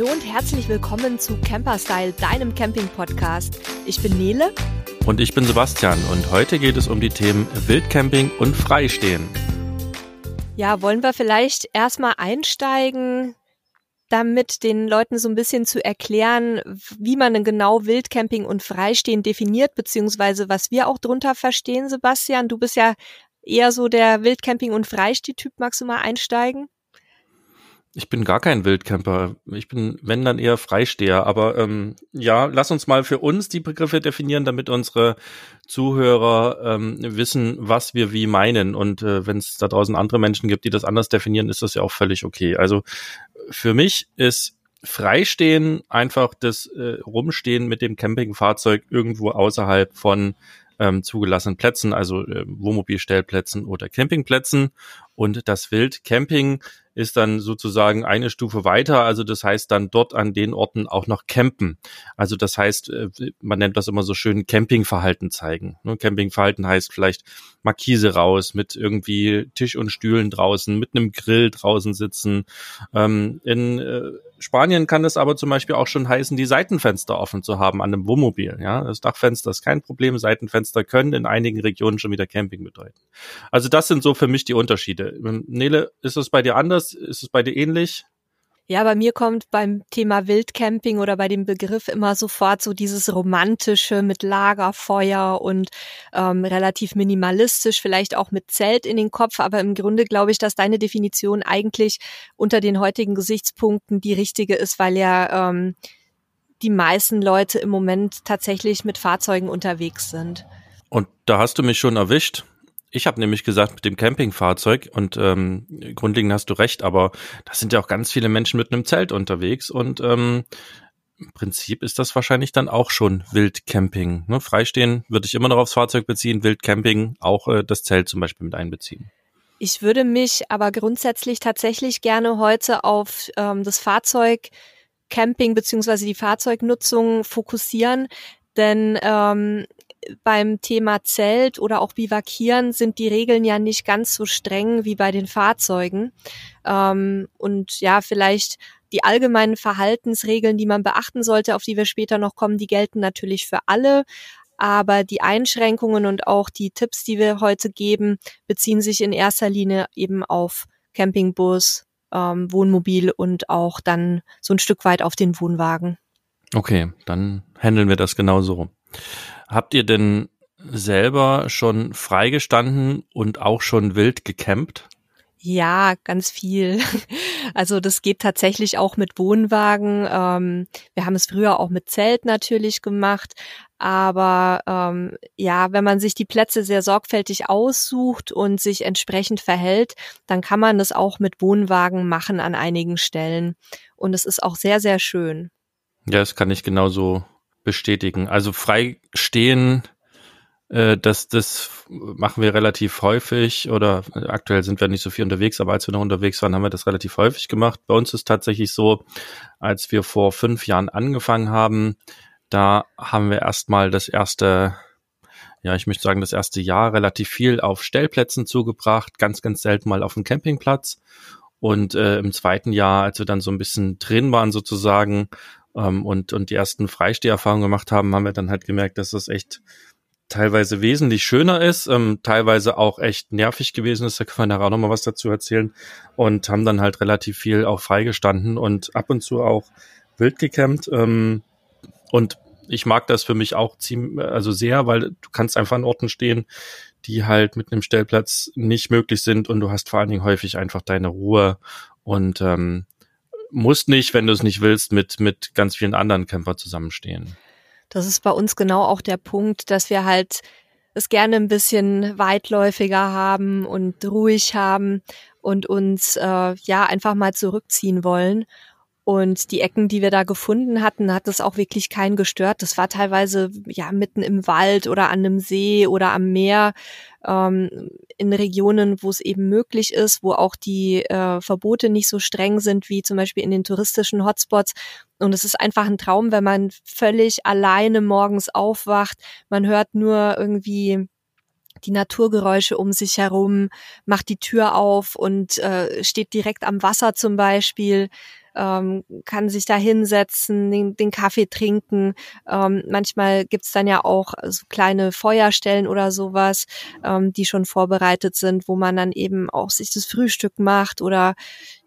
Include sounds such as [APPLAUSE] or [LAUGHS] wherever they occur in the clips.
Hallo und herzlich willkommen zu Camperstyle, deinem Camping-Podcast. Ich bin Nele. Und ich bin Sebastian und heute geht es um die Themen Wildcamping und Freistehen. Ja, wollen wir vielleicht erstmal einsteigen, damit den Leuten so ein bisschen zu erklären, wie man denn genau Wildcamping und Freistehen definiert, beziehungsweise was wir auch drunter verstehen, Sebastian. Du bist ja eher so der Wildcamping- und Freisteh-Typ. Magst du mal einsteigen? Ich bin gar kein Wildcamper. Ich bin, wenn dann eher Freisteher. Aber ähm, ja, lass uns mal für uns die Begriffe definieren, damit unsere Zuhörer ähm, wissen, was wir wie meinen. Und äh, wenn es da draußen andere Menschen gibt, die das anders definieren, ist das ja auch völlig okay. Also für mich ist Freistehen einfach das äh, Rumstehen mit dem Campingfahrzeug irgendwo außerhalb von ähm, zugelassenen Plätzen, also äh, Wohnmobilstellplätzen oder Campingplätzen. Und das Wildcamping ist dann sozusagen eine Stufe weiter. Also das heißt dann dort an den Orten auch noch campen. Also das heißt, äh, man nennt das immer so schön Campingverhalten zeigen. Ne, Campingverhalten heißt vielleicht Markise raus mit irgendwie Tisch und Stühlen draußen, mit einem Grill draußen sitzen. Ähm, in äh, Spanien kann es aber zum Beispiel auch schon heißen, die Seitenfenster offen zu haben an einem Wohnmobil. Ja, das Dachfenster ist kein Problem. Seitenfenster können in einigen Regionen schon wieder Camping bedeuten. Also das sind so für mich die Unterschiede. Nele, ist es bei dir anders? Ist es bei dir ähnlich? Ja, bei mir kommt beim Thema Wildcamping oder bei dem Begriff immer sofort so dieses Romantische mit Lagerfeuer und ähm, relativ minimalistisch, vielleicht auch mit Zelt in den Kopf. Aber im Grunde glaube ich, dass deine Definition eigentlich unter den heutigen Gesichtspunkten die richtige ist, weil ja ähm, die meisten Leute im Moment tatsächlich mit Fahrzeugen unterwegs sind. Und da hast du mich schon erwischt. Ich habe nämlich gesagt mit dem Campingfahrzeug und ähm, grundlegend hast du recht, aber da sind ja auch ganz viele Menschen mit einem Zelt unterwegs und ähm, im Prinzip ist das wahrscheinlich dann auch schon Wildcamping. Ne? Freistehen würde ich immer noch aufs Fahrzeug beziehen, Wildcamping auch äh, das Zelt zum Beispiel mit einbeziehen. Ich würde mich aber grundsätzlich tatsächlich gerne heute auf ähm, das Fahrzeug Camping beziehungsweise die Fahrzeugnutzung fokussieren, denn ähm, beim Thema Zelt oder auch Bivakieren sind die Regeln ja nicht ganz so streng wie bei den Fahrzeugen. Ähm, und ja, vielleicht die allgemeinen Verhaltensregeln, die man beachten sollte, auf die wir später noch kommen, die gelten natürlich für alle. Aber die Einschränkungen und auch die Tipps, die wir heute geben, beziehen sich in erster Linie eben auf Campingbus, ähm, Wohnmobil und auch dann so ein Stück weit auf den Wohnwagen. Okay, dann handeln wir das genauso. Habt ihr denn selber schon freigestanden und auch schon wild gecampt? Ja, ganz viel. [LAUGHS] Also das geht tatsächlich auch mit Wohnwagen. Ähm, wir haben es früher auch mit Zelt natürlich gemacht. Aber ähm, ja, wenn man sich die Plätze sehr sorgfältig aussucht und sich entsprechend verhält, dann kann man das auch mit Wohnwagen machen an einigen Stellen. Und es ist auch sehr, sehr schön. Ja, das kann ich genauso bestätigen. Also frei stehen, äh, das, das machen wir relativ häufig oder aktuell sind wir nicht so viel unterwegs, aber als wir noch unterwegs waren, haben wir das relativ häufig gemacht. Bei uns ist tatsächlich so, als wir vor fünf Jahren angefangen haben, da haben wir erstmal das erste ja, ich möchte sagen, das erste Jahr relativ viel auf Stellplätzen zugebracht, ganz, ganz selten mal auf dem Campingplatz. Und äh, im zweiten Jahr, als wir dann so ein bisschen drin waren sozusagen, ähm, und, und die ersten Freisteherfahrungen gemacht haben, haben wir dann halt gemerkt, dass das echt teilweise wesentlich schöner ist, ähm, teilweise auch echt nervig gewesen ist. Da können wir nachher auch nochmal was dazu erzählen. Und haben dann halt relativ viel auch freigestanden und ab und zu auch wild gecampt. Ähm, und ich mag das für mich auch ziemlich, also sehr, weil du kannst einfach an Orten stehen, die halt mit einem Stellplatz nicht möglich sind und du hast vor allen Dingen häufig einfach deine Ruhe und ähm, musst nicht, wenn du es nicht willst, mit, mit ganz vielen anderen Camper zusammenstehen. Das ist bei uns genau auch der Punkt, dass wir halt es gerne ein bisschen weitläufiger haben und ruhig haben und uns äh, ja einfach mal zurückziehen wollen. Und die Ecken, die wir da gefunden hatten, hat es auch wirklich keinen gestört. Das war teilweise ja mitten im Wald oder an einem See oder am Meer, ähm, in Regionen, wo es eben möglich ist, wo auch die äh, Verbote nicht so streng sind wie zum Beispiel in den touristischen Hotspots. Und es ist einfach ein Traum, wenn man völlig alleine morgens aufwacht. Man hört nur irgendwie die Naturgeräusche um sich herum, macht die Tür auf und äh, steht direkt am Wasser zum Beispiel. Ähm, kann sich da hinsetzen, den, den Kaffee trinken. Ähm, manchmal gibt's dann ja auch so kleine Feuerstellen oder sowas, ähm, die schon vorbereitet sind, wo man dann eben auch sich das Frühstück macht oder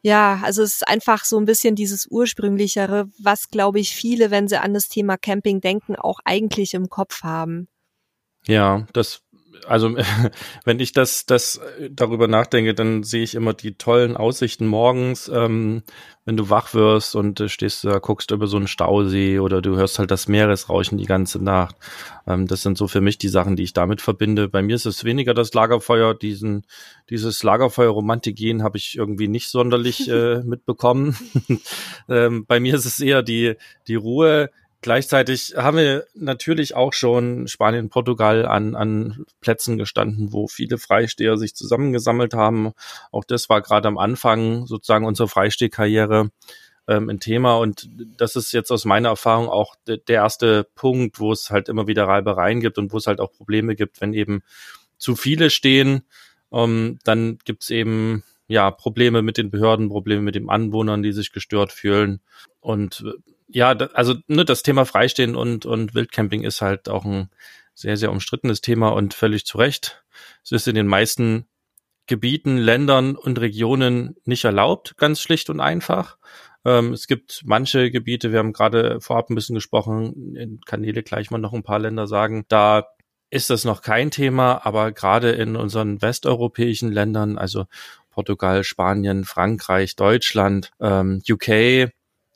ja, also es ist einfach so ein bisschen dieses ursprünglichere, was glaube ich viele, wenn sie an das Thema Camping denken, auch eigentlich im Kopf haben. Ja, das also [LAUGHS] wenn ich das, das darüber nachdenke, dann sehe ich immer die tollen Aussichten morgens, ähm, wenn du wach wirst und äh, stehst da, guckst über so einen Stausee oder du hörst halt das Meeresrauschen die ganze Nacht. Ähm, das sind so für mich die Sachen, die ich damit verbinde. Bei mir ist es weniger das Lagerfeuer, diesen, dieses Lagerfeuer-Romantik-Gen habe ich irgendwie nicht sonderlich [LAUGHS] äh, mitbekommen. [LAUGHS] ähm, bei mir ist es eher die, die Ruhe, Gleichzeitig haben wir natürlich auch schon Spanien, Portugal an, an Plätzen gestanden, wo viele Freisteher sich zusammengesammelt haben. Auch das war gerade am Anfang sozusagen unserer Freistehkarriere ähm, ein Thema. Und das ist jetzt aus meiner Erfahrung auch de der erste Punkt, wo es halt immer wieder Reibereien gibt und wo es halt auch Probleme gibt, wenn eben zu viele stehen. Ähm, dann gibt's eben ja Probleme mit den Behörden, Probleme mit den Anwohnern, die sich gestört fühlen. Und ja, also ne, das Thema Freistehen und, und Wildcamping ist halt auch ein sehr, sehr umstrittenes Thema und völlig zu Recht. Es ist in den meisten Gebieten, Ländern und Regionen nicht erlaubt, ganz schlicht und einfach. Ähm, es gibt manche Gebiete, wir haben gerade vorab ein bisschen gesprochen, in Kanäle gleich mal noch ein paar Länder sagen, da ist das noch kein Thema, aber gerade in unseren westeuropäischen Ländern, also Portugal, Spanien, Frankreich, Deutschland, ähm, UK,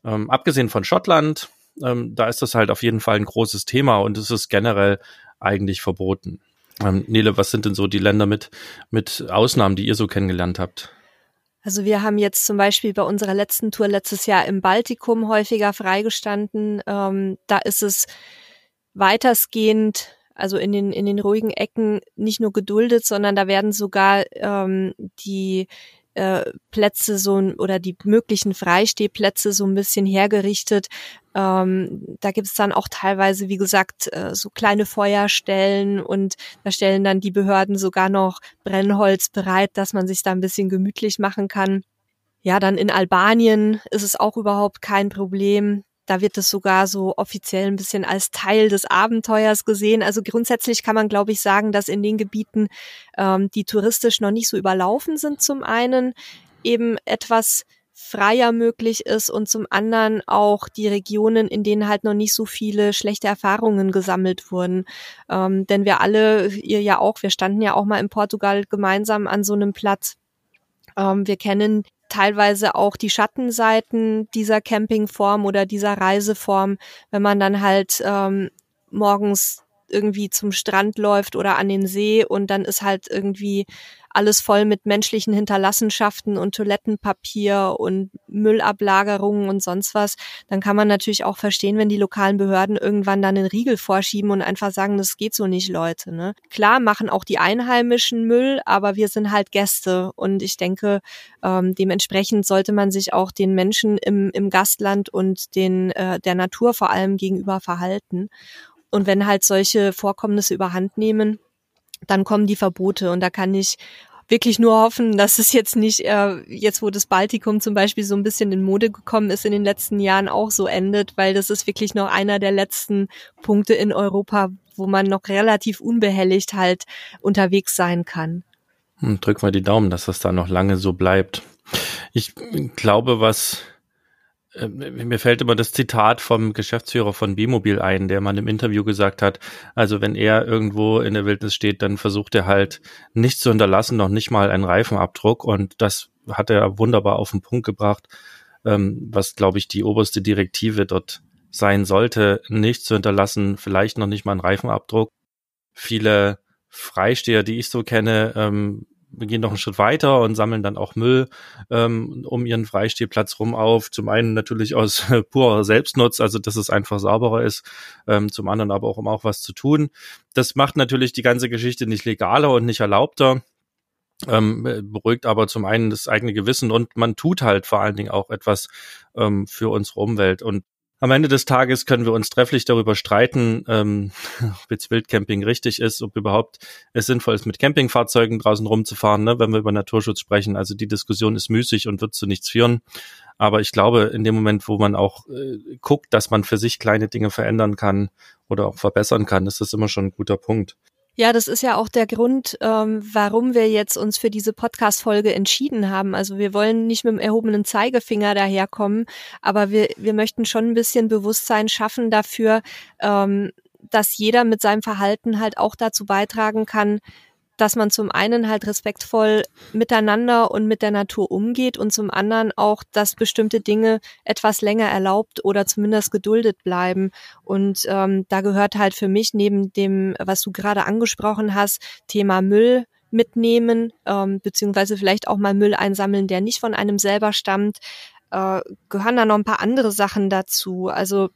ähm, abgesehen von Schottland, ähm, da ist das halt auf jeden Fall ein großes Thema und es ist generell eigentlich verboten. Ähm, Nele, was sind denn so die Länder mit, mit Ausnahmen, die ihr so kennengelernt habt? Also wir haben jetzt zum Beispiel bei unserer letzten Tour letztes Jahr im Baltikum häufiger freigestanden. Ähm, da ist es weitestgehend, also in den, in den ruhigen Ecken nicht nur geduldet, sondern da werden sogar ähm, die äh, Plätze so oder die möglichen Freistehplätze so ein bisschen hergerichtet. Ähm, da gibt es dann auch teilweise, wie gesagt, äh, so kleine Feuerstellen und da stellen dann die Behörden sogar noch Brennholz bereit, dass man sich da ein bisschen gemütlich machen kann. Ja, dann in Albanien ist es auch überhaupt kein Problem. Da wird es sogar so offiziell ein bisschen als Teil des Abenteuers gesehen. Also grundsätzlich kann man, glaube ich, sagen, dass in den Gebieten, ähm, die touristisch noch nicht so überlaufen sind, zum einen eben etwas freier möglich ist und zum anderen auch die Regionen, in denen halt noch nicht so viele schlechte Erfahrungen gesammelt wurden. Ähm, denn wir alle, ihr ja auch, wir standen ja auch mal in Portugal gemeinsam an so einem Platz. Ähm, wir kennen teilweise auch die Schattenseiten dieser Campingform oder dieser Reiseform, wenn man dann halt ähm, morgens irgendwie zum Strand läuft oder an den See und dann ist halt irgendwie alles voll mit menschlichen Hinterlassenschaften und Toilettenpapier und Müllablagerungen und sonst was, dann kann man natürlich auch verstehen, wenn die lokalen Behörden irgendwann dann einen Riegel vorschieben und einfach sagen, das geht so nicht, Leute. Ne? Klar machen auch die Einheimischen Müll, aber wir sind halt Gäste und ich denke, ähm, dementsprechend sollte man sich auch den Menschen im, im Gastland und den äh, der Natur vor allem gegenüber verhalten. Und wenn halt solche Vorkommnisse überhand nehmen, dann kommen die Verbote und da kann ich wirklich nur hoffen, dass es jetzt nicht, äh, jetzt wo das Baltikum zum Beispiel so ein bisschen in Mode gekommen ist in den letzten Jahren, auch so endet, weil das ist wirklich noch einer der letzten Punkte in Europa, wo man noch relativ unbehelligt halt unterwegs sein kann. Hm, drück mal die Daumen, dass das da noch lange so bleibt. Ich glaube, was mir fällt immer das Zitat vom Geschäftsführer von B-Mobil ein, der mal im Interview gesagt hat, also wenn er irgendwo in der Wildnis steht, dann versucht er halt nichts zu hinterlassen, noch nicht mal einen Reifenabdruck und das hat er wunderbar auf den Punkt gebracht, ähm, was glaube ich die oberste Direktive dort sein sollte, nichts zu hinterlassen, vielleicht noch nicht mal einen Reifenabdruck. Viele Freisteher, die ich so kenne, ähm, gehen noch einen Schritt weiter und sammeln dann auch Müll ähm, um ihren Freistehplatz rum auf. Zum einen natürlich aus [LAUGHS] purer Selbstnutz, also dass es einfach sauberer ist, ähm, zum anderen aber auch um auch was zu tun. Das macht natürlich die ganze Geschichte nicht legaler und nicht erlaubter. Ähm, beruhigt aber zum einen das eigene Gewissen und man tut halt vor allen Dingen auch etwas ähm, für unsere Umwelt. Und Am Ende des Tages können wir uns trefflich darüber streiten, ähm, [LAUGHS] ob jetzt Wildcamping richtig ist, ob überhaupt es sinnvoll ist, mit Campingfahrzeugen draußen rumzufahren, ne, wenn wir über Naturschutz sprechen. Also die Diskussion ist müßig und wird zu nichts führen. Aber ich glaube, in dem Moment, wo man auch äh, guckt, dass man für sich kleine Dinge verändern kann oder auch verbessern kann, ist das immer schon ein guter Punkt. Ja, das ist ja auch der Grund, ähm, warum wir jetzt uns für diese Podcast-Folge entschieden haben. Also wir wollen nicht mit dem erhobenen Zeigefinger daherkommen, aber wir, wir möchten schon ein bisschen Bewusstsein schaffen dafür, ähm, dass jeder mit seinem Verhalten halt auch dazu beitragen kann, dass man zum einen halt respektvoll miteinander und mit der Natur umgeht und zum anderen auch, dass bestimmte Dinge etwas länger erlaubt oder zumindest geduldet bleiben. Und ähm, da gehört halt für mich neben dem, was du gerade angesprochen hast, Thema Müll mitnehmen, ähm, beziehungsweise vielleicht auch mal Müll einsammeln, der nicht von einem selber stammt, äh, gehören da noch ein paar andere Sachen dazu. Also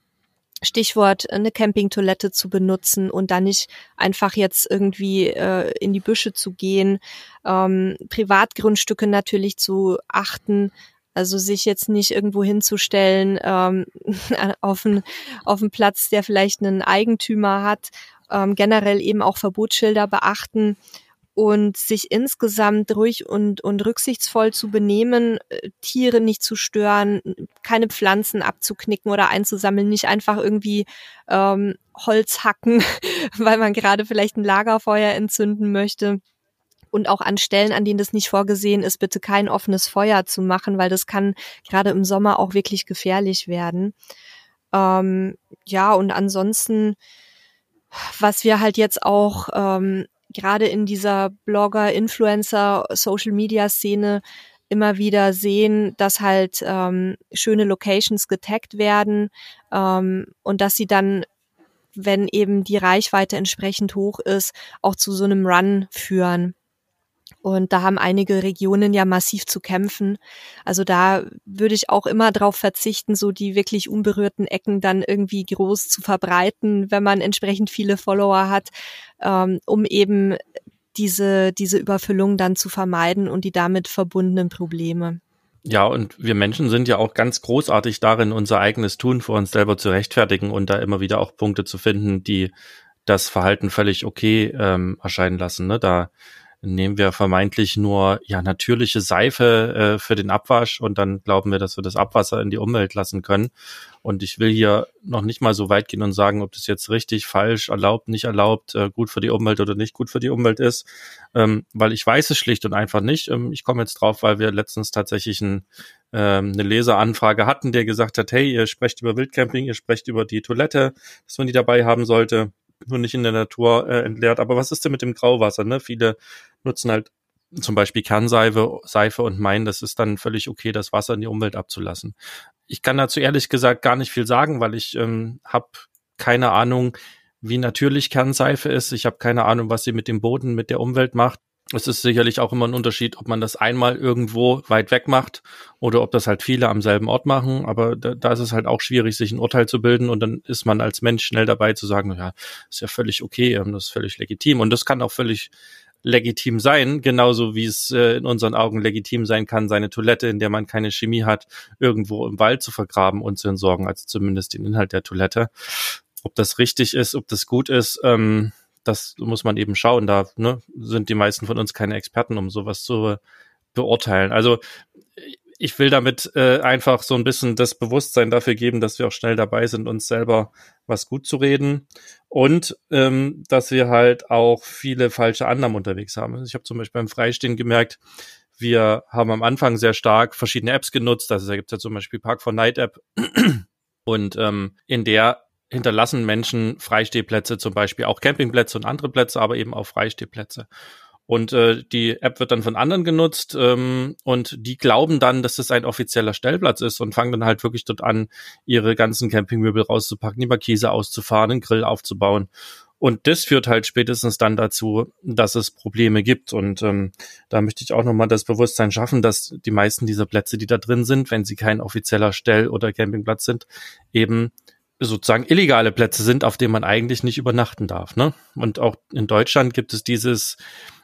Stichwort eine Campingtoilette zu benutzen und dann nicht einfach jetzt irgendwie äh, in die Büsche zu gehen, ähm, Privatgrundstücke natürlich zu achten, also sich jetzt nicht irgendwo hinzustellen ähm, [LAUGHS] auf einen auf Platz, der vielleicht einen Eigentümer hat, ähm, generell eben auch Verbotsschilder beachten und sich insgesamt ruhig und, und rücksichtsvoll zu benehmen, äh, Tiere nicht zu stören, keine Pflanzen abzuknicken oder einzusammeln, nicht einfach irgendwie ähm, Holz hacken, [LAUGHS] weil man gerade vielleicht ein Lagerfeuer entzünden möchte. Und auch an Stellen, an denen das nicht vorgesehen ist, bitte kein offenes Feuer zu machen, weil das kann gerade im Sommer auch wirklich gefährlich werden. Ähm, ja, und ansonsten, was wir halt jetzt auch ähm, gerade in dieser Blogger, Influencer, Social Media Szene immer wieder sehen, dass halt ähm, schöne Locations getaggt werden ähm, und dass sie dann, wenn eben die Reichweite entsprechend hoch ist, auch zu so einem Run führen. Und da haben einige Regionen ja massiv zu kämpfen. Also da würde ich auch immer darauf verzichten, so die wirklich unberührten Ecken dann irgendwie groß zu verbreiten, wenn man entsprechend viele Follower hat, ähm, um eben diese, diese Überfüllung dann zu vermeiden und die damit verbundenen Probleme. Ja, und wir Menschen sind ja auch ganz großartig darin, unser eigenes Tun vor uns selber zu rechtfertigen und da immer wieder auch Punkte zu finden, die das Verhalten völlig okay ähm, erscheinen lassen. Ne? Da nehmen wir vermeintlich nur ja natürliche Seife äh, für den Abwasch und dann glauben wir, dass wir das Abwasser in die Umwelt lassen können. Und ich will hier noch nicht mal so weit gehen und sagen, ob das jetzt richtig, falsch, erlaubt, nicht erlaubt, äh, gut für die Umwelt oder nicht gut für die Umwelt ist, ähm, weil ich weiß es schlicht und einfach nicht. Ähm, ich komme jetzt drauf, weil wir letztens tatsächlich ein, ähm, eine Leseranfrage hatten, der gesagt hat, hey, ihr sprecht über Wildcamping, ihr sprecht über die Toilette, dass man die dabei haben sollte nur nicht in der Natur äh, entleert. Aber was ist denn mit dem Grauwasser? Ne? Viele nutzen halt zum Beispiel Kernseife Seife und meinen, das ist dann völlig okay, das Wasser in die Umwelt abzulassen. Ich kann dazu ehrlich gesagt gar nicht viel sagen, weil ich ähm, habe keine Ahnung, wie natürlich Kernseife ist. Ich habe keine Ahnung, was sie mit dem Boden, mit der Umwelt macht. Es ist sicherlich auch immer ein Unterschied, ob man das einmal irgendwo weit weg macht oder ob das halt viele am selben Ort machen. Aber da, da ist es halt auch schwierig, sich ein Urteil zu bilden und dann ist man als Mensch schnell dabei zu sagen, ja, ist ja völlig okay, ähm, das ist völlig legitim und das kann auch völlig legitim sein, genauso wie es äh, in unseren Augen legitim sein kann, seine Toilette, in der man keine Chemie hat, irgendwo im Wald zu vergraben und zu entsorgen, also zumindest den Inhalt der Toilette. Ob das richtig ist, ob das gut ist, ähm, das muss man eben schauen. Da ne, sind die meisten von uns keine Experten, um sowas zu beurteilen. Also ich will damit äh, einfach so ein bisschen das Bewusstsein dafür geben, dass wir auch schnell dabei sind, uns selber was gut zu reden und ähm, dass wir halt auch viele falsche Annahmen unterwegs haben. Ich habe zum Beispiel beim Freistehen gemerkt, wir haben am Anfang sehr stark verschiedene Apps genutzt. Also da gibt es ja zum Beispiel Park for Night App und ähm, in der hinterlassen Menschen Freistehplätze, zum Beispiel auch Campingplätze und andere Plätze, aber eben auch Freistehplätze. Und äh, die App wird dann von anderen genutzt ähm, und die glauben dann, dass das ein offizieller Stellplatz ist und fangen dann halt wirklich dort an, ihre ganzen Campingmöbel rauszupacken, die Markise auszufahren, einen Grill aufzubauen. Und das führt halt spätestens dann dazu, dass es Probleme gibt. Und ähm, da möchte ich auch nochmal das Bewusstsein schaffen, dass die meisten dieser Plätze, die da drin sind, wenn sie kein offizieller Stell- oder Campingplatz sind, eben sozusagen illegale Plätze sind, auf denen man eigentlich nicht übernachten darf. Ne? Und auch in Deutschland gibt es dieses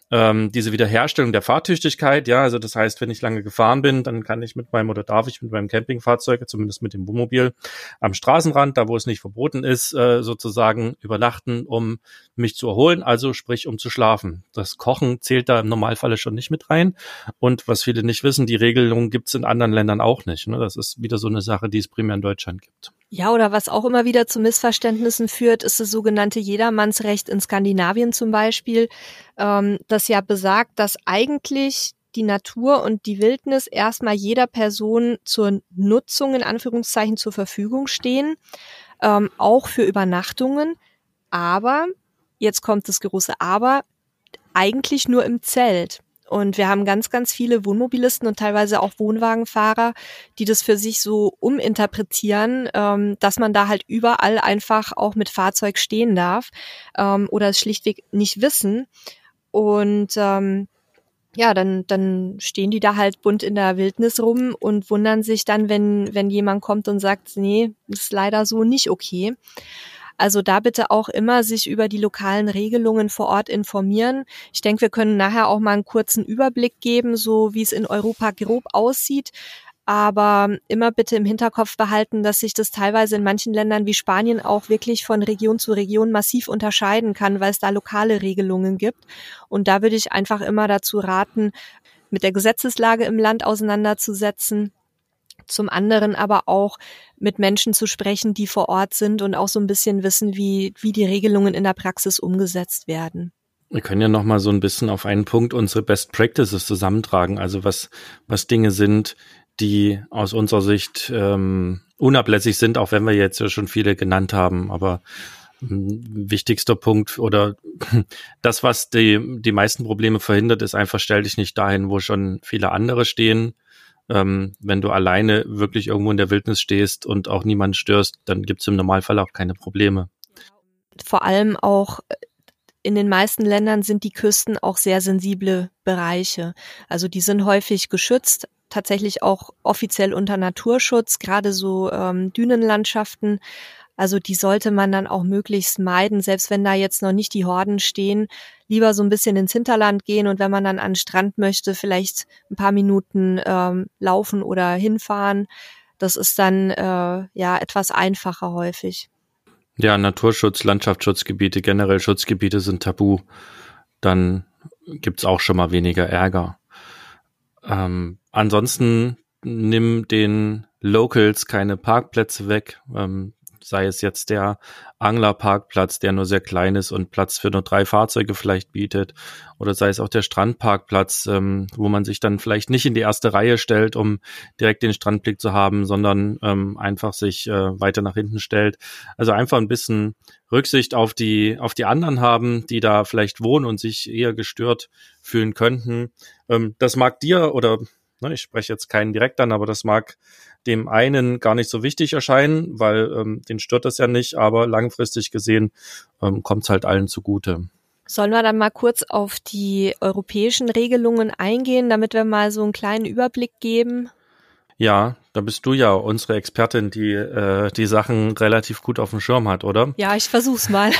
ähm, diese Wiederherstellung der Fahrtüchtigkeit, ja, also das heißt, wenn ich lange gefahren bin, dann kann ich mit meinem oder darf ich mit meinem Campingfahrzeug, zumindest mit dem Wohnmobil, am Straßenrand, da wo es nicht verboten ist, äh, sozusagen übernachten, um mich zu erholen, also sprich um zu schlafen. Das Kochen zählt da im Normalfall schon nicht mit rein. Und was viele nicht wissen, die Regelung gibt's in anderen Ländern auch nicht. Ne? Das ist wieder so eine Sache, die es primär in Deutschland gibt. Ja, oder was auch immer wieder zu Missverständnissen führt, ist das sogenannte Jedermannsrecht in Skandinavien zum Beispiel, ähm, das ja besagt, dass eigentlich die Natur und die Wildnis erstmal jeder Person zur Nutzung in Anführungszeichen zur Verfügung stehen, ähm, auch für Übernachtungen. Aber, jetzt kommt das große Aber, eigentlich nur im Zelt. Und wir haben ganz, ganz viele Wohnmobilisten und teilweise auch Wohnwagenfahrer, die das für sich so uminterpretieren, ähm, dass man da halt überall einfach auch mit Fahrzeug stehen darf ähm, oder es schlichtweg nicht wissen. Und ähm, ja, dann, dann stehen die da halt bunt in der Wildnis rum und wundern sich dann, wenn, wenn jemand kommt und sagt, nee, ist leider so nicht okay. Also da bitte auch immer sich über die lokalen Regelungen vor Ort informieren. Ich denke, wir können nachher auch mal einen kurzen Überblick geben, so wie es in Europa grob aussieht. Aber immer bitte im Hinterkopf behalten, dass sich das teilweise in manchen Ländern wie Spanien auch wirklich von Region zu Region massiv unterscheiden kann, weil es da lokale Regelungen gibt. Und da würde ich einfach immer dazu raten, mit der Gesetzeslage im Land auseinanderzusetzen zum anderen aber auch mit Menschen zu sprechen, die vor Ort sind und auch so ein bisschen wissen, wie, wie die Regelungen in der Praxis umgesetzt werden. Wir können ja noch mal so ein bisschen auf einen Punkt unsere Best Practices zusammentragen, also was, was Dinge sind, die aus unserer Sicht ähm, unablässig sind, auch wenn wir jetzt ja schon viele genannt haben. Aber ähm, wichtigster Punkt oder [LAUGHS] das, was die, die meisten Probleme verhindert, ist einfach, stell dich nicht dahin, wo schon viele andere stehen, ähm, wenn du alleine wirklich irgendwo in der Wildnis stehst und auch niemand störst, dann gibt's im Normalfall auch keine Probleme. Vor allem auch äh, in den meisten Ländern sind die Küsten auch sehr sensible Bereiche. Also die sind häufig geschützt, tatsächlich auch offiziell unter Naturschutz, gerade so ähm, Dünenlandschaften also die sollte man dann auch möglichst meiden, selbst wenn da jetzt noch nicht die Horden stehen. Lieber so ein bisschen ins Hinterland gehen und wenn man dann an den Strand möchte, vielleicht ein paar Minuten ähm, laufen oder hinfahren. Das ist dann äh, ja etwas einfacher häufig. Ja, Naturschutz, Landschaftsschutzgebiete, generell Schutzgebiete sind tabu. Dann gibt's auch schon mal weniger Ärger. Ähm, ansonsten nimm den Locals keine Parkplätze weg. Ähm, sei es jetzt der Anglerparkplatz, der nur sehr klein ist und Platz für nur drei Fahrzeuge vielleicht bietet, oder sei es auch der Strandparkplatz, ähm, wo man sich dann vielleicht nicht in die erste Reihe stellt, um direkt den Strandblick zu haben, sondern ähm, einfach sich äh, weiter nach hinten stellt. Also einfach ein bisschen Rücksicht auf die auf die anderen haben, die da vielleicht wohnen und sich eher gestört fühlen könnten. Ähm, das mag dir oder ich spreche jetzt keinen direkt an, aber das mag dem einen gar nicht so wichtig erscheinen, weil ähm, den stört das ja nicht, aber langfristig gesehen ähm, kommt es halt allen zugute. Sollen wir dann mal kurz auf die europäischen Regelungen eingehen, damit wir mal so einen kleinen Überblick geben? Ja, da bist du ja unsere Expertin, die äh, die Sachen relativ gut auf dem Schirm hat, oder? Ja, ich versuch's mal.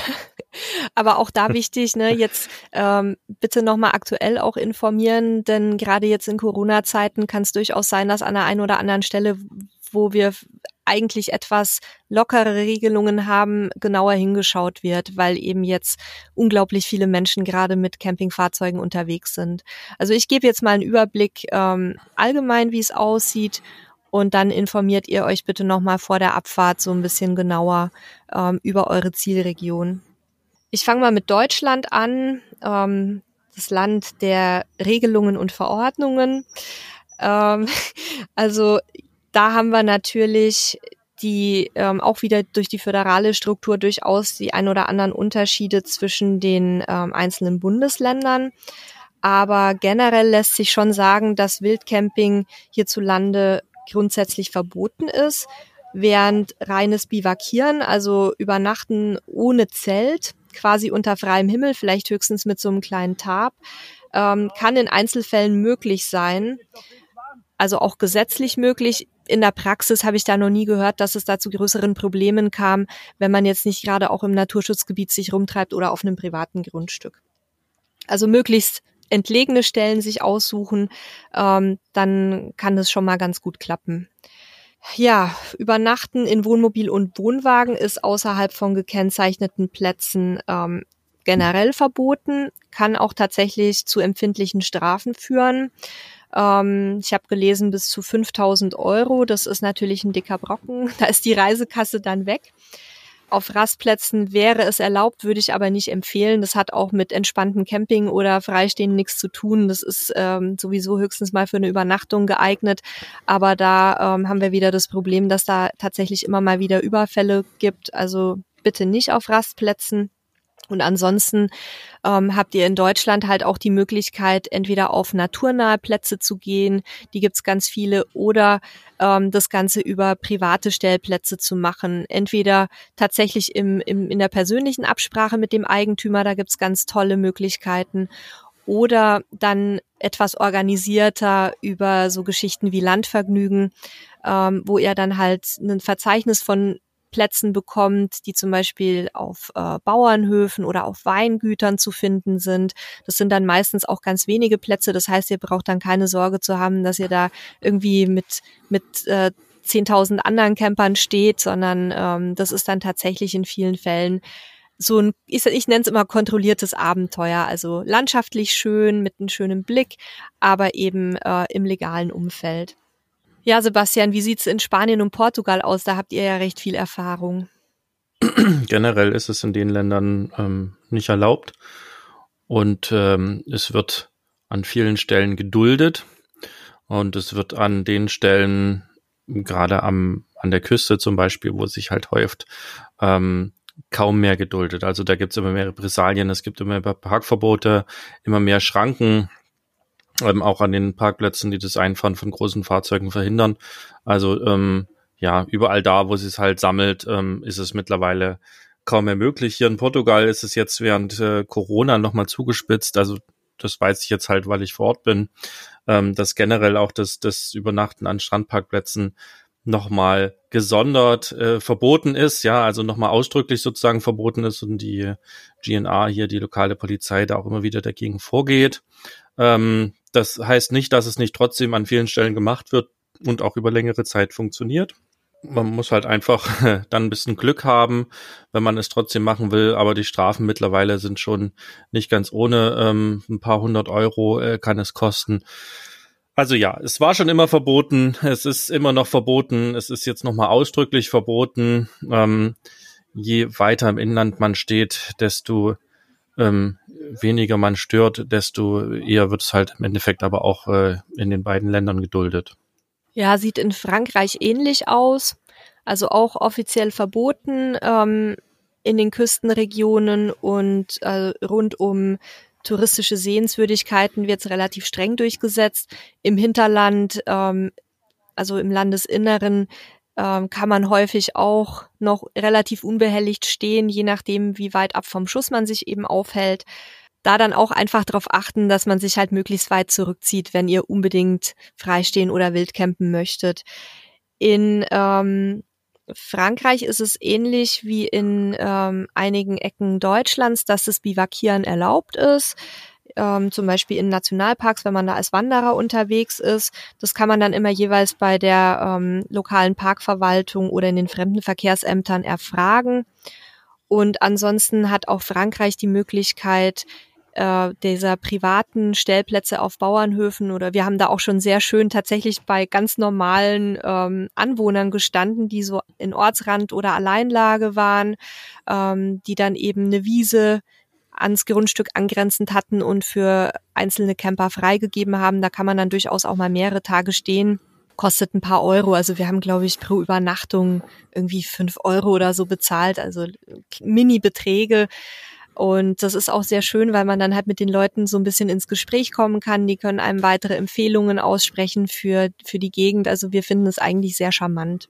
[LAUGHS] Aber auch da wichtig, ne, jetzt ähm, bitte nochmal aktuell auch informieren, denn gerade jetzt in Corona-Zeiten kann es durchaus sein, dass an der einen oder anderen Stelle, wo wir eigentlich etwas lockere Regelungen haben, genauer hingeschaut wird, weil eben jetzt unglaublich viele Menschen gerade mit Campingfahrzeugen unterwegs sind. Also ich gebe jetzt mal einen Überblick ähm, allgemein, wie es aussieht und dann informiert ihr euch bitte nochmal vor der Abfahrt so ein bisschen genauer ähm, über eure Zielregion. Ich fange mal mit Deutschland an, ähm, das Land der Regelungen und Verordnungen. Ähm, [LAUGHS] also da haben wir natürlich die ähm, auch wieder durch die föderale Struktur durchaus die ein oder anderen Unterschiede zwischen den ähm, einzelnen Bundesländern. Aber generell lässt sich schon sagen, dass Wildcamping hierzulande grundsätzlich verboten ist, während reines Bivakieren, also Übernachten ohne Zelt, quasi unter freiem Himmel, vielleicht höchstens mit so einem kleinen Tarp, ähm, kann in Einzelfällen möglich sein. Also auch gesetzlich möglich. In der Praxis habe ich da noch nie gehört, dass es da zu größeren Problemen kam, wenn man jetzt nicht gerade auch im Naturschutzgebiet sich rumtreibt oder auf einem privaten Grundstück. Also möglichst entlegene Stellen sich aussuchen, ähm, dann kann das schon mal ganz gut klappen. Ja, Übernachten in Wohnmobil und Wohnwagen ist außerhalb von gekennzeichneten Plätzen ähm, generell verboten, kann auch tatsächlich zu empfindlichen Strafen führen. Ähm, ich habe gelesen bis zu 5000 Euro. Das ist natürlich ein dicker Brocken. [LAUGHS] Da ist die Reisekasse dann weg. Auf Rastplätzen wäre es erlaubt, würde ich aber nicht empfehlen. Das hat auch mit entspanntem Camping oder Freistehen nichts zu tun. Das ist ähm, sowieso höchstens mal für eine Übernachtung geeignet. Aber da ähm, haben wir wieder das Problem, dass da tatsächlich immer mal wieder Überfälle gibt. Also bitte nicht auf Rastplätzen. Und ansonsten ähm, habt ihr in Deutschland halt auch die Möglichkeit, entweder auf naturnahe Plätze zu gehen, die gibt's ganz viele, oder ähm, das Ganze über private Stellplätze zu machen. Entweder tatsächlich im, im, in der persönlichen Absprache mit dem Eigentümer, da gibt's ganz tolle Möglichkeiten, oder dann etwas organisierter über so Geschichten wie Landvergnügen, ähm, wo ihr dann halt ein Verzeichnis von Plätzen bekommt, die zum Beispiel auf äh, Bauernhöfen oder auf Weingütern zu finden sind. Das sind dann meistens auch ganz wenige Plätze. Das heißt, ihr braucht dann keine Sorge zu haben, dass ihr da irgendwie mit, mit äh, 10.000 anderen Campern steht, sondern ähm, das ist dann tatsächlich in vielen Fällen so ein, ich, ich nenne es immer kontrolliertes Abenteuer, also landschaftlich schön, mit einem schönen Blick, aber eben äh, im legalen Umfeld. Ja, Sebastian, wie sieht's in Spanien und Portugal aus? Da habt ihr ja recht viel Erfahrung. [CLEARS THROAT] Generell ist es in den Ländern ähm, nicht erlaubt und ähm, es wird an vielen Stellen geduldet und es wird an den Stellen, gerade am an der Küste zum Beispiel, wo es sich halt häuft, ähm, kaum mehr geduldet. Also da gibt es immer mehr Repressalien, es gibt immer mehr Parkverbote, immer mehr Schranken, ähm, auch an den Parkplätzen, die das Einfahren von großen Fahrzeugen verhindern. Also ähm, ja, überall da, wo sie es halt sammelt, ähm, ist es mittlerweile kaum mehr möglich. Hier in Portugal ist es jetzt während äh, Corona nochmal zugespitzt. Also das weiß ich jetzt halt, weil ich vor Ort bin, ähm, dass generell auch das, das Übernachten an Strandparkplätzen nochmal gesondert äh, verboten ist, ja, also nochmal ausdrücklich sozusagen verboten ist und die GNA hier, die lokale Polizei, da auch immer wieder dagegen vorgeht. Ähm, das heißt nicht, dass es nicht trotzdem an vielen Stellen gemacht wird und auch über längere Zeit funktioniert. Man muss halt einfach [LAUGHS] dann ein bisschen Glück haben, wenn man es trotzdem machen will. Aber die Strafen mittlerweile sind schon nicht ganz ohne. Ähm, ein paar hundert Euro äh, kann es kosten. Also ja, es war schon immer verboten. Es ist immer noch verboten. Es ist jetzt nochmal ausdrücklich verboten. Ähm, je weiter im Inland man steht, desto ähm, weniger man stört, desto eher wird es halt im Endeffekt aber auch äh, in den beiden Ländern geduldet. Ja, sieht in Frankreich ähnlich aus. Also auch offiziell verboten ähm, in den Küstenregionen und äh, rund um touristische Sehenswürdigkeiten wird es relativ streng durchgesetzt. Im Hinterland, ähm, also im Landesinneren, ähm, kann man häufig auch noch relativ unbehelligt stehen, je nachdem, wie weit ab vom Schuss man sich eben aufhält. Da dann auch einfach darauf achten, dass man sich halt möglichst weit zurückzieht, wenn ihr unbedingt freistehen oder wildcampen möchtet. In ähm, Frankreich ist es ähnlich wie in ähm, einigen Ecken Deutschlands, dass das Bivakieren erlaubt ist ähm, zum Beispiel in Nationalparks, wenn man da als Wanderer unterwegs ist. Das kann man dann immer jeweils bei der ähm, lokalen Parkverwaltung oder in den Fremdenverkehrsämtern erfragen. Und ansonsten hat auch Frankreich die Möglichkeit, äh, dieser privaten Stellplätze auf Bauernhöfen oder wir haben da auch schon sehr schön tatsächlich bei ganz normalen ähm, Anwohnern gestanden, die so in Ortsrand oder Alleinlage waren, ähm, die dann eben eine Wiese ans Grundstück angrenzend hatten und für einzelne Camper freigegeben haben. Da kann man dann durchaus auch mal mehrere Tage stehen. Kostet ein paar Euro. Also wir haben, glaube ich, pro Übernachtung irgendwie fünf Euro oder so bezahlt. Also Mini-Beträge. Und das ist auch sehr schön, weil man dann halt mit den Leuten so ein bisschen ins Gespräch kommen kann. Die können einem weitere Empfehlungen aussprechen für, für die Gegend. Also wir finden es eigentlich sehr charmant.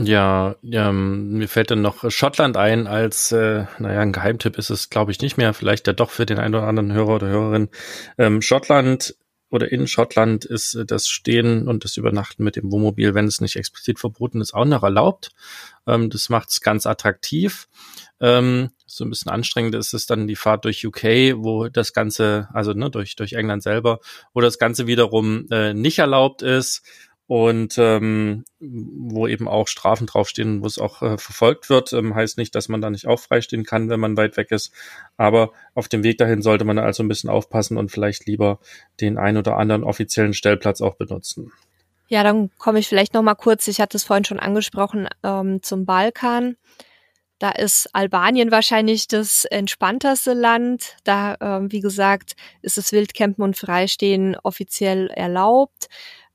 Ja, ähm, mir fällt dann noch Schottland ein als, äh, naja, ein Geheimtipp ist es, glaube ich, nicht mehr. Vielleicht ja doch für den einen oder anderen Hörer oder Hörerin. Ähm, Schottland oder in Schottland ist das Stehen und das Übernachten mit dem Wohnmobil, wenn es nicht explizit verboten ist, auch noch erlaubt. Ähm, das macht es ganz attraktiv. Ähm, so ein bisschen anstrengend ist es dann die Fahrt durch UK, wo das Ganze, also ne, durch, durch England selber, wo das Ganze wiederum äh, nicht erlaubt ist und ähm, wo eben auch Strafen draufstehen, wo es auch äh, verfolgt wird. Ähm, heißt nicht, dass man da nicht auch freistehen kann, wenn man weit weg ist. Aber auf dem Weg dahin sollte man also ein bisschen aufpassen und vielleicht lieber den ein oder anderen offiziellen Stellplatz auch benutzen. Ja, dann komme ich vielleicht noch mal kurz. Ich hatte es vorhin schon angesprochen ähm, zum Balkan. Da ist Albanien wahrscheinlich das entspannteste Land. Da, ähm, wie gesagt, ist das Wildcampen und Freistehen offiziell erlaubt.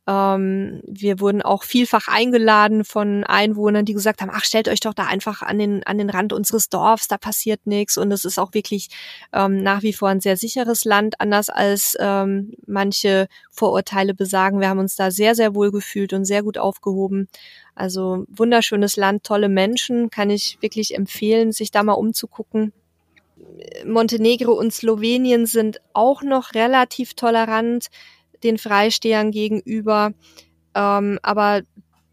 Ähm, wir wurden auch vielfach eingeladen von Einwohnern, die gesagt haben, ach, stellt euch doch da einfach an den, an den Rand unseres Dorfs, da passiert nichts. Und es ist auch wirklich ähm, nach wie vor ein sehr sicheres Land, anders als ähm, manche Vorurteile besagen. Wir haben uns da sehr, sehr wohl gefühlt und sehr gut aufgehoben. Also wunderschönes Land, tolle Menschen, kann ich wirklich empfehlen, sich da mal umzugucken. Montenegro und Slowenien sind auch noch relativ tolerant den Freistehern gegenüber. Ähm, aber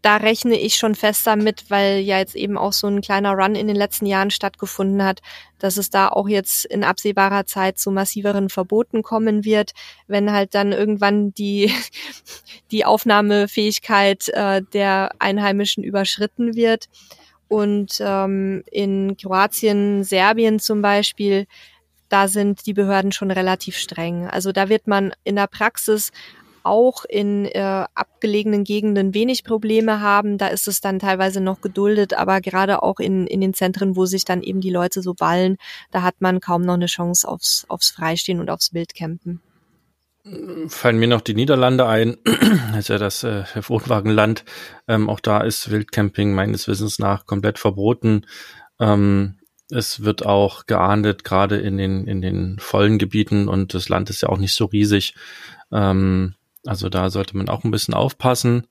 da rechne ich schon fest damit, weil ja jetzt eben auch so ein kleiner Run in den letzten Jahren stattgefunden hat, dass es da auch jetzt in absehbarer Zeit zu massiveren Verboten kommen wird, wenn halt dann irgendwann die, [LAUGHS] die Aufnahmefähigkeit äh, der Einheimischen überschritten wird. Und ähm, in Kroatien, Serbien zum Beispiel, da sind die Behörden schon relativ streng. Also da wird man in der Praxis auch in äh, abgelegenen Gegenden wenig Probleme haben. Da ist es dann teilweise noch geduldet, aber gerade auch in, in den Zentren, wo sich dann eben die Leute so ballen, da hat man kaum noch eine Chance aufs, aufs Freistehen und aufs Wildcampen. Fallen mir noch die Niederlande ein, das [CLEARS THROAT] ist ja das äh, Wohnwagenland. Ähm, auch da ist Wildcamping meines Wissens nach komplett verboten. Ähm, es wird auch geahndet, gerade in den, in den vollen Gebieten und das Land ist ja auch nicht so riesig. Ähm, also da sollte man auch ein bisschen aufpassen.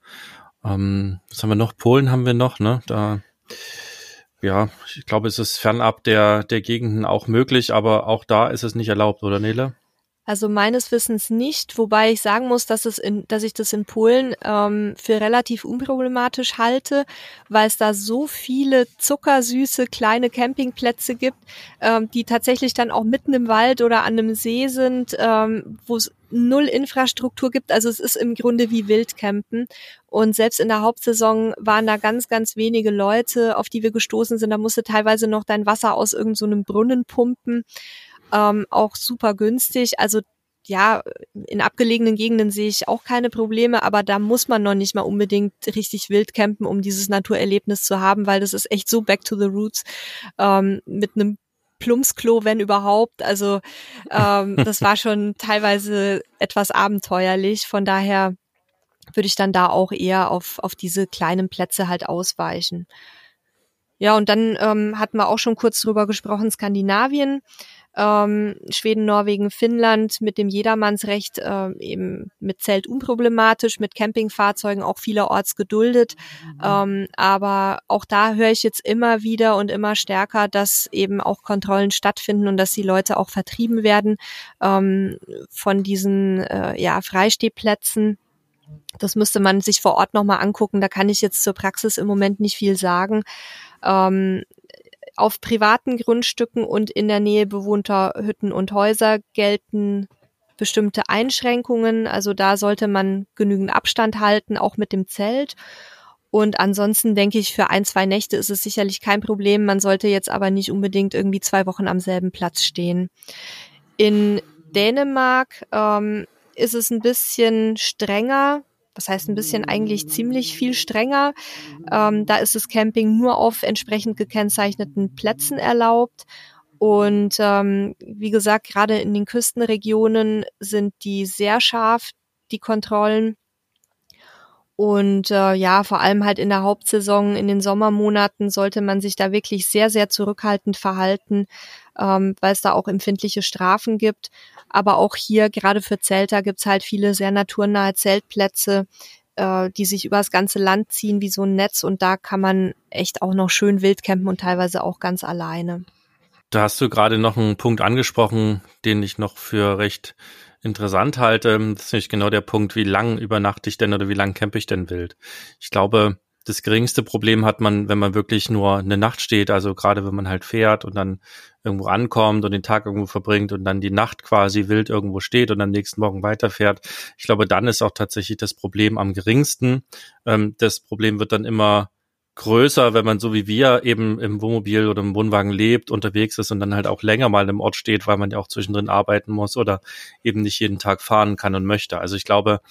Ähm, was haben wir noch? Polen haben wir noch, ne? Da, ja, ich glaube, es ist fernab der, der Gegenden auch möglich, aber auch da ist es nicht erlaubt, oder Nele? Also meines Wissens nicht, wobei ich sagen muss, dass es in, dass ich das in Polen ähm, für relativ unproblematisch halte, weil es da so viele zuckersüße kleine Campingplätze gibt, ähm, die tatsächlich dann auch mitten im Wald oder an einem See sind, ähm, wo es null Infrastruktur gibt. Also es ist im Grunde wie Wildcampen. Und selbst in der Hauptsaison waren da ganz, ganz wenige Leute, auf die wir gestoßen sind. Da musste teilweise noch dein Wasser aus irgendeinem so Brunnen pumpen ähm, auch super günstig. Also ja, in abgelegenen Gegenden sehe ich auch keine Probleme, aber da muss man noch nicht mal unbedingt richtig wild campen, um dieses Naturerlebnis zu haben, weil das ist echt so back to the roots ähm, mit einem Plumpsklo, wenn überhaupt. Also ähm, [LAUGHS] das war schon teilweise etwas abenteuerlich. Von daher würde ich dann da auch eher auf, auf diese kleinen Plätze halt ausweichen. Ja, und dann ähm, hatten wir auch schon kurz drüber gesprochen, Skandinavien ähm, Schweden, Norwegen, Finnland mit dem Jedermannsrecht äh, eben mit Zelt unproblematisch, mit Campingfahrzeugen auch vielerorts geduldet. Mhm. Ähm, aber auch da höre ich jetzt immer wieder und immer stärker, dass eben auch Kontrollen stattfinden und dass die Leute auch vertrieben werden ähm, von diesen äh, ja, Freistehplätzen. Das müsste man sich vor Ort nochmal angucken. Da kann ich jetzt zur Praxis im Moment nicht viel sagen. Ähm, auf privaten Grundstücken und in der Nähe bewohnter Hütten und Häuser gelten bestimmte Einschränkungen. Also da sollte man genügend Abstand halten, auch mit dem Zelt. Und ansonsten denke ich, für ein, zwei Nächte ist es sicherlich kein Problem. Man sollte jetzt aber nicht unbedingt irgendwie zwei Wochen am selben Platz stehen. In Dänemark ähm, ist es ein bisschen strenger das heißt ein bisschen eigentlich ziemlich viel strenger. Ähm, da ist das Camping nur auf entsprechend gekennzeichneten Plätzen erlaubt. Und ähm, wie gesagt, gerade in den Küstenregionen sind die sehr scharf, die Kontrollen. Und äh, ja, vor allem halt in der Hauptsaison, in den Sommermonaten sollte man sich da wirklich sehr, sehr zurückhaltend verhalten, ähm, weil es da auch empfindliche Strafen gibt. Aber auch hier, gerade für Zelter, gibt's halt viele sehr naturnahe Zeltplätze, äh, die sich übers ganze Land ziehen wie so ein Netz. Und da kann man echt auch noch schön wild campen und teilweise auch ganz alleine. Da hast du gerade noch einen Punkt angesprochen, den ich noch für recht interessant halte, das ist nämlich genau der Punkt, wie lang übernachte ich denn oder wie lang campe ich denn wild. Ich glaube, das geringste Problem hat man, wenn man wirklich nur eine Nacht steht, also gerade wenn man halt fährt und dann irgendwo ankommt und den Tag irgendwo verbringt und dann die Nacht quasi wild irgendwo steht und am nächsten Morgen weiterfährt. Ich glaube, dann ist auch tatsächlich das Problem am geringsten. Ähm, das Problem wird dann immer größer, wenn man so wie wir eben im Wohnmobil oder im Wohnwagen lebt, unterwegs ist und dann halt auch länger mal im Ort steht, weil man ja auch zwischendrin arbeiten muss oder eben nicht jeden Tag fahren kann und möchte. Also ich glaube,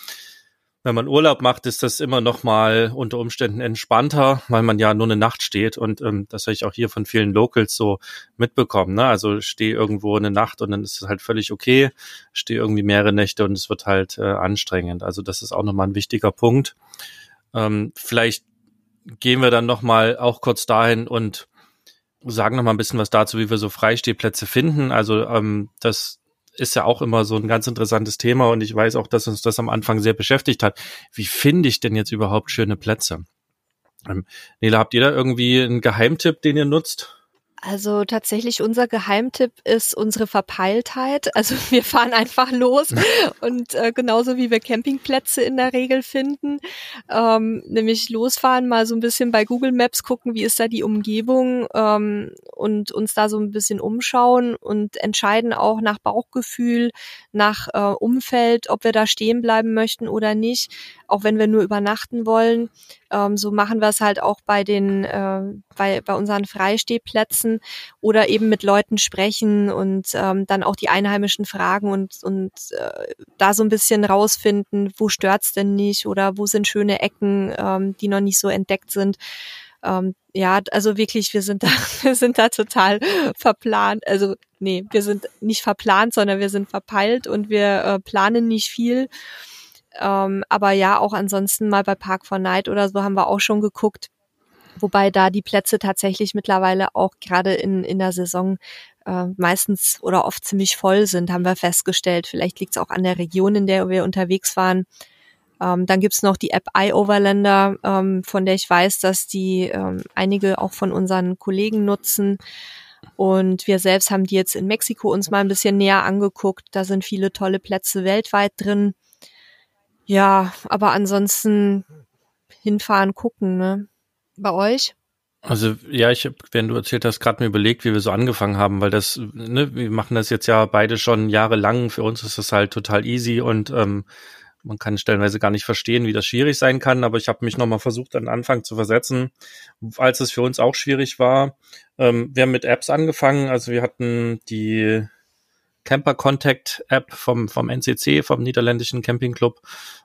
wenn man Urlaub macht, ist das immer noch mal unter Umständen entspannter, weil man ja nur eine Nacht steht und ähm, das habe ich auch hier von vielen Locals so mitbekommen. Ne? Also stehe irgendwo eine Nacht und dann ist es halt völlig okay, stehe irgendwie mehrere Nächte und es wird halt äh, anstrengend. Also das ist auch noch mal ein wichtiger Punkt. Ähm, vielleicht gehen wir dann noch mal auch kurz dahin und sagen noch mal ein bisschen was dazu, wie wir so Freistehplätze finden. Also ähm, das ist ja auch immer so ein ganz interessantes Thema und ich weiß auch, dass uns das am Anfang sehr beschäftigt hat. Wie finde ich denn jetzt überhaupt schöne Plätze? Ähm, Nela, habt ihr da irgendwie einen Geheimtipp, den ihr nutzt? Also tatsächlich unser Geheimtipp ist unsere Verpeiltheit. [LAUGHS] Also wir fahren einfach los [LAUGHS] und äh, genauso wie wir Campingplätze in der Regel finden, ähm, nämlich losfahren, mal so ein bisschen bei Google Maps gucken, wie ist da die Umgebung ähm, und uns da so ein bisschen umschauen und entscheiden auch nach Bauchgefühl, nach äh, Umfeld, ob wir da stehen bleiben möchten oder nicht, auch wenn wir nur übernachten wollen. Ähm, so machen wir es halt auch bei den, äh, bei, bei unseren Freistehplätzen oder eben mit Leuten sprechen und ähm, dann auch die Einheimischen fragen und, und äh, da so ein bisschen rausfinden, wo stört's denn nicht oder wo sind schöne Ecken, ähm, die noch nicht so entdeckt sind. Ähm, ja, also wirklich, wir sind [LAUGHS] da, wir sind da total verplant. Also nee, wir sind nicht verplant, sondern wir sind verpeilt und wir äh, planen nicht viel. Ähm, aber ja, auch ansonsten mal bei Park for Night oder so haben wir auch schon geguckt. Wobei da die Plätze tatsächlich mittlerweile auch gerade in, in der Saison äh, meistens oder oft ziemlich voll sind, haben wir festgestellt. Vielleicht liegt es auch an der Region, in der wir unterwegs waren. Ähm, dann gibt's noch die App iOverlander, ähm, von der ich weiß, dass die ähm, einige auch von unseren Kollegen nutzen. Und wir selbst haben die jetzt in Mexiko uns mal ein bisschen näher angeguckt. Da sind viele tolle Plätze weltweit drin. Ja, aber ansonsten hinfahren, gucken, ne? Bei euch? Also ja, ich habe, wenn du erzählt hast, gerade mir überlegt, wie wir so angefangen haben, weil das, ne, wir machen das jetzt ja beide schon jahrelang. Für uns ist das halt total easy und ähm, man kann stellenweise gar nicht verstehen, wie das schwierig sein kann. Aber ich habe mich nochmal versucht, an den Anfang zu versetzen, als es für uns auch schwierig war. Ähm, wir haben mit Apps angefangen. Also wir hatten die Camper Contact App vom, vom NCC, vom niederländischen Campingclub.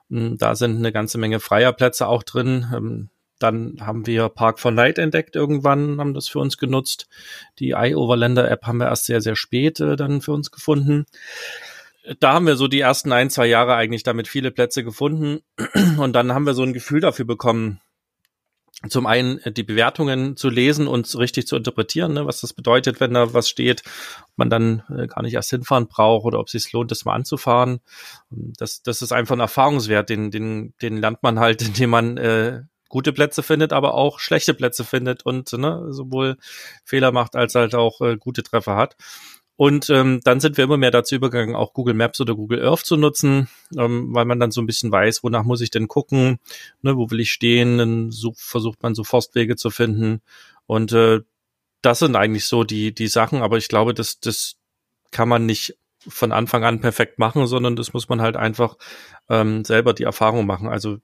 Hm, da sind eine ganze Menge freier Plätze auch drin. Dann haben wir Park for Night entdeckt irgendwann, haben das für uns genutzt. Die iOverlander App haben wir erst sehr, sehr spät äh, dann für uns gefunden. Da haben wir so die ersten ein, zwei Jahre eigentlich damit viele Plätze gefunden. [CLEARS THROAT] Und dann haben wir so ein Gefühl dafür bekommen, zum einen äh, die Bewertungen zu lesen und richtig zu interpretieren, ne, was das bedeutet, wenn da was steht, ob man dann äh, gar nicht erst hinfahren braucht oder ob es sich lohnt, das mal anzufahren. Das, das ist einfach ein Erfahrungswert, den, den, den lernt man halt, [LAUGHS] indem man äh, gute Plätze findet, aber auch schlechte Plätze findet und ne, sowohl Fehler macht als halt auch äh, gute Treffer hat. Und ähm, dann sind wir immer mehr dazu übergegangen, auch Google Maps oder Google Earth zu nutzen, ähm, weil man dann so ein bisschen weiß, wonach muss ich denn gucken, ne, wo will ich stehen, dann such, versucht man so Forstwege zu finden. Und äh, das sind eigentlich so die, die Sachen, aber ich glaube, das, das kann man nicht von Anfang an perfekt machen, sondern das muss man halt einfach ähm, selber die Erfahrung machen. Also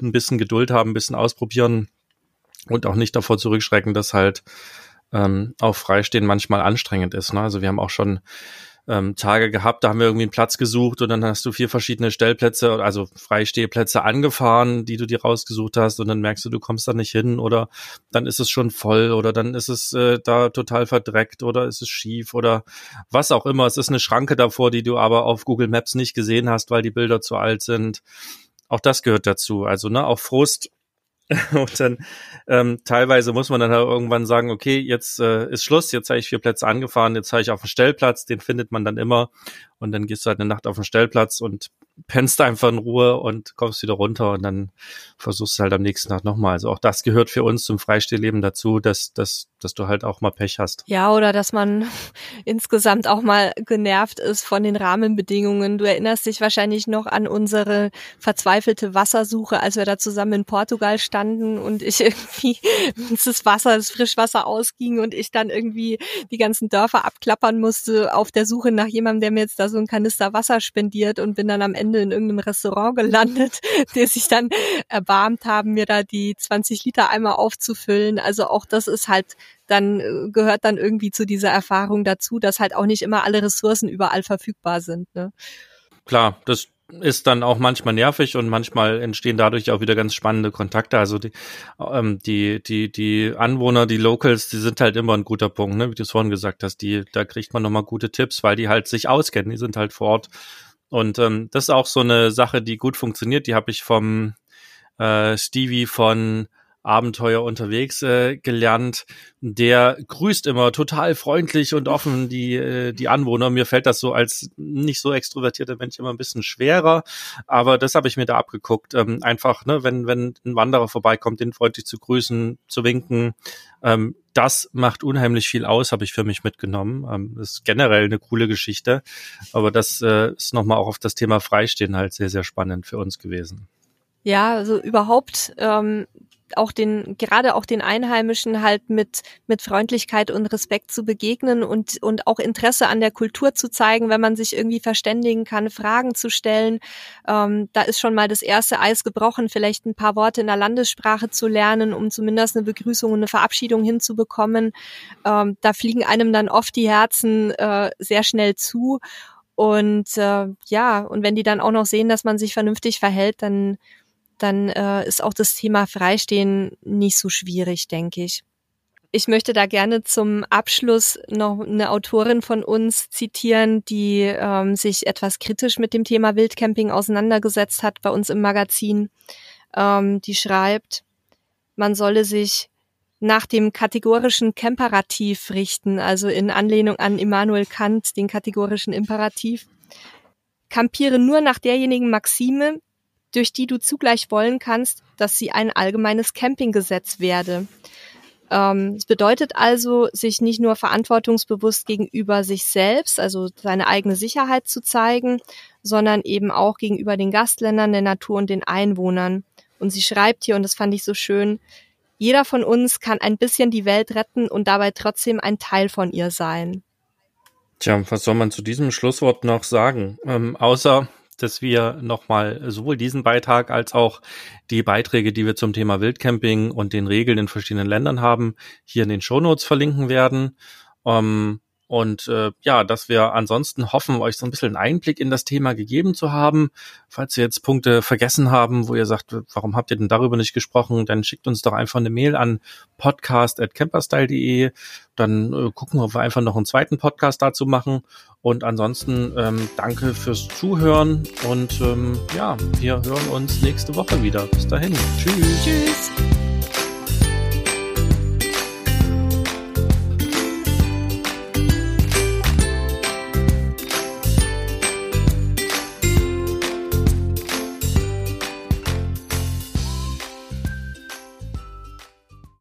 ein bisschen Geduld haben, ein bisschen ausprobieren und auch nicht davor zurückschrecken, dass halt ähm, auf Freistehen manchmal anstrengend ist. Ne? Also wir haben auch schon ähm, Tage gehabt, da haben wir irgendwie einen Platz gesucht und dann hast du vier verschiedene Stellplätze, also Freistehplätze angefahren, die du dir rausgesucht hast und dann merkst du, du kommst da nicht hin oder dann ist es schon voll oder dann ist es äh, da total verdreckt oder ist es schief oder was auch immer. Es ist eine Schranke davor, die du aber auf Google Maps nicht gesehen hast, weil die Bilder zu alt sind. Auch das gehört dazu. Also ne, auch Frust [LAUGHS] Und dann ähm, teilweise muss man dann halt irgendwann sagen, okay, jetzt äh, ist Schluss, jetzt habe ich vier Plätze angefahren, jetzt habe ich auf dem Stellplatz, den findet man dann immer und dann gehst du halt eine Nacht auf den Stellplatz und pennst einfach in Ruhe und kommst wieder runter und dann versuchst du halt am nächsten Tag nochmal. Also auch das gehört für uns zum Freistehlleben dazu, dass, dass, dass du halt auch mal Pech hast. Ja, oder dass man [LAUGHS] insgesamt auch mal genervt ist von den Rahmenbedingungen. Du erinnerst dich wahrscheinlich noch an unsere verzweifelte Wassersuche, als wir da zusammen in Portugal standen und ich [LAUGHS] irgendwie das Wasser, das Frischwasser ausging und ich dann irgendwie die ganzen Dörfer abklappern musste auf der Suche nach jemandem, der mir jetzt da so ein Kanister Wasser spendiert und bin dann am Ende in irgendeinem Restaurant gelandet, [LAUGHS] der sich dann erbarmt haben, mir da die 20 Liter Eimer aufzufüllen. Also auch das ist halt dann äh, gehört dann irgendwie zu dieser Erfahrung dazu, dass halt auch nicht immer alle Ressourcen überall verfügbar sind. Ne? Klar, das ist dann auch manchmal nervig und manchmal entstehen dadurch auch wieder ganz spannende Kontakte. Also die, ähm, die, die, die Anwohner, die Locals, die sind halt immer ein guter Punkt, ne? wie du es vorhin gesagt hast. Die, da kriegt man nochmal gute Tipps, weil die halt sich auskennen, die sind halt vor Ort. Und ähm, das ist auch so eine Sache, die gut funktioniert. Die habe ich vom äh, Stevie von Abenteuer unterwegs äh, gelernt. Der grüßt immer total freundlich und offen die, äh, die Anwohner. Mir fällt das so als nicht so extrovertierter Mensch immer ein bisschen schwerer, aber das habe ich mir da abgeguckt. Ähm, einfach, ne, wenn, wenn ein Wanderer vorbeikommt, den freundlich zu grüßen, zu winken. Ähm, das macht unheimlich viel aus, habe ich für mich mitgenommen. Ähm, das ist generell eine coole Geschichte, aber das äh, ist nochmal auch auf das Thema Freistehen halt sehr, sehr spannend für uns gewesen. Ja, also überhaupt ähm, auch den, gerade auch den Einheimischen halt mit, mit Freundlichkeit und Respekt zu begegnen und, und auch Interesse an der Kultur zu zeigen, wenn man sich irgendwie verständigen kann, Fragen zu stellen. Ähm, da ist schon mal das erste Eis gebrochen, vielleicht ein paar Worte in der Landessprache zu lernen, um zumindest eine Begrüßung und eine Verabschiedung hinzubekommen. Ähm, da fliegen einem dann oft die Herzen äh, sehr schnell zu. Und äh, ja, und wenn die dann auch noch sehen, dass man sich vernünftig verhält, dann dann äh, ist auch das Thema Freistehen nicht so schwierig, denke ich. Ich möchte da gerne zum Abschluss noch eine Autorin von uns zitieren, die ähm, sich etwas kritisch mit dem Thema Wildcamping auseinandergesetzt hat bei uns im Magazin. Ähm, die schreibt, man solle sich nach dem kategorischen Kemperativ richten, also in Anlehnung an Immanuel Kant, den kategorischen Imperativ. Campiere nur nach derjenigen Maxime, durch die du zugleich wollen kannst, dass sie ein allgemeines Campinggesetz werde. Ähm, es bedeutet also, sich nicht nur verantwortungsbewusst gegenüber sich selbst, also seine eigene Sicherheit zu zeigen, sondern eben auch gegenüber den Gastländern, der Natur und den Einwohnern. Und sie schreibt hier, und das fand ich so schön, jeder von uns kann ein bisschen die Welt retten und dabei trotzdem ein Teil von ihr sein. Tja, was soll man zu diesem Schlusswort noch sagen? Ähm, außer, dass wir nochmal sowohl diesen Beitrag als auch die Beiträge, die wir zum Thema Wildcamping und den Regeln in verschiedenen Ländern haben, hier in den Shownotes verlinken werden. Ähm, und äh, ja, dass wir ansonsten hoffen, euch so ein bisschen Einblick in das Thema gegeben zu haben. Falls ihr jetzt Punkte vergessen haben, wo ihr sagt, warum habt ihr denn darüber nicht gesprochen, dann schickt uns doch einfach eine Mail an podcast.camperstyle.de. Dann äh, gucken wir, ob wir einfach noch einen zweiten Podcast dazu machen. Und ansonsten ähm, danke fürs Zuhören und ähm, ja, wir hören uns nächste Woche wieder. Bis dahin. Tschüss. Tschüss.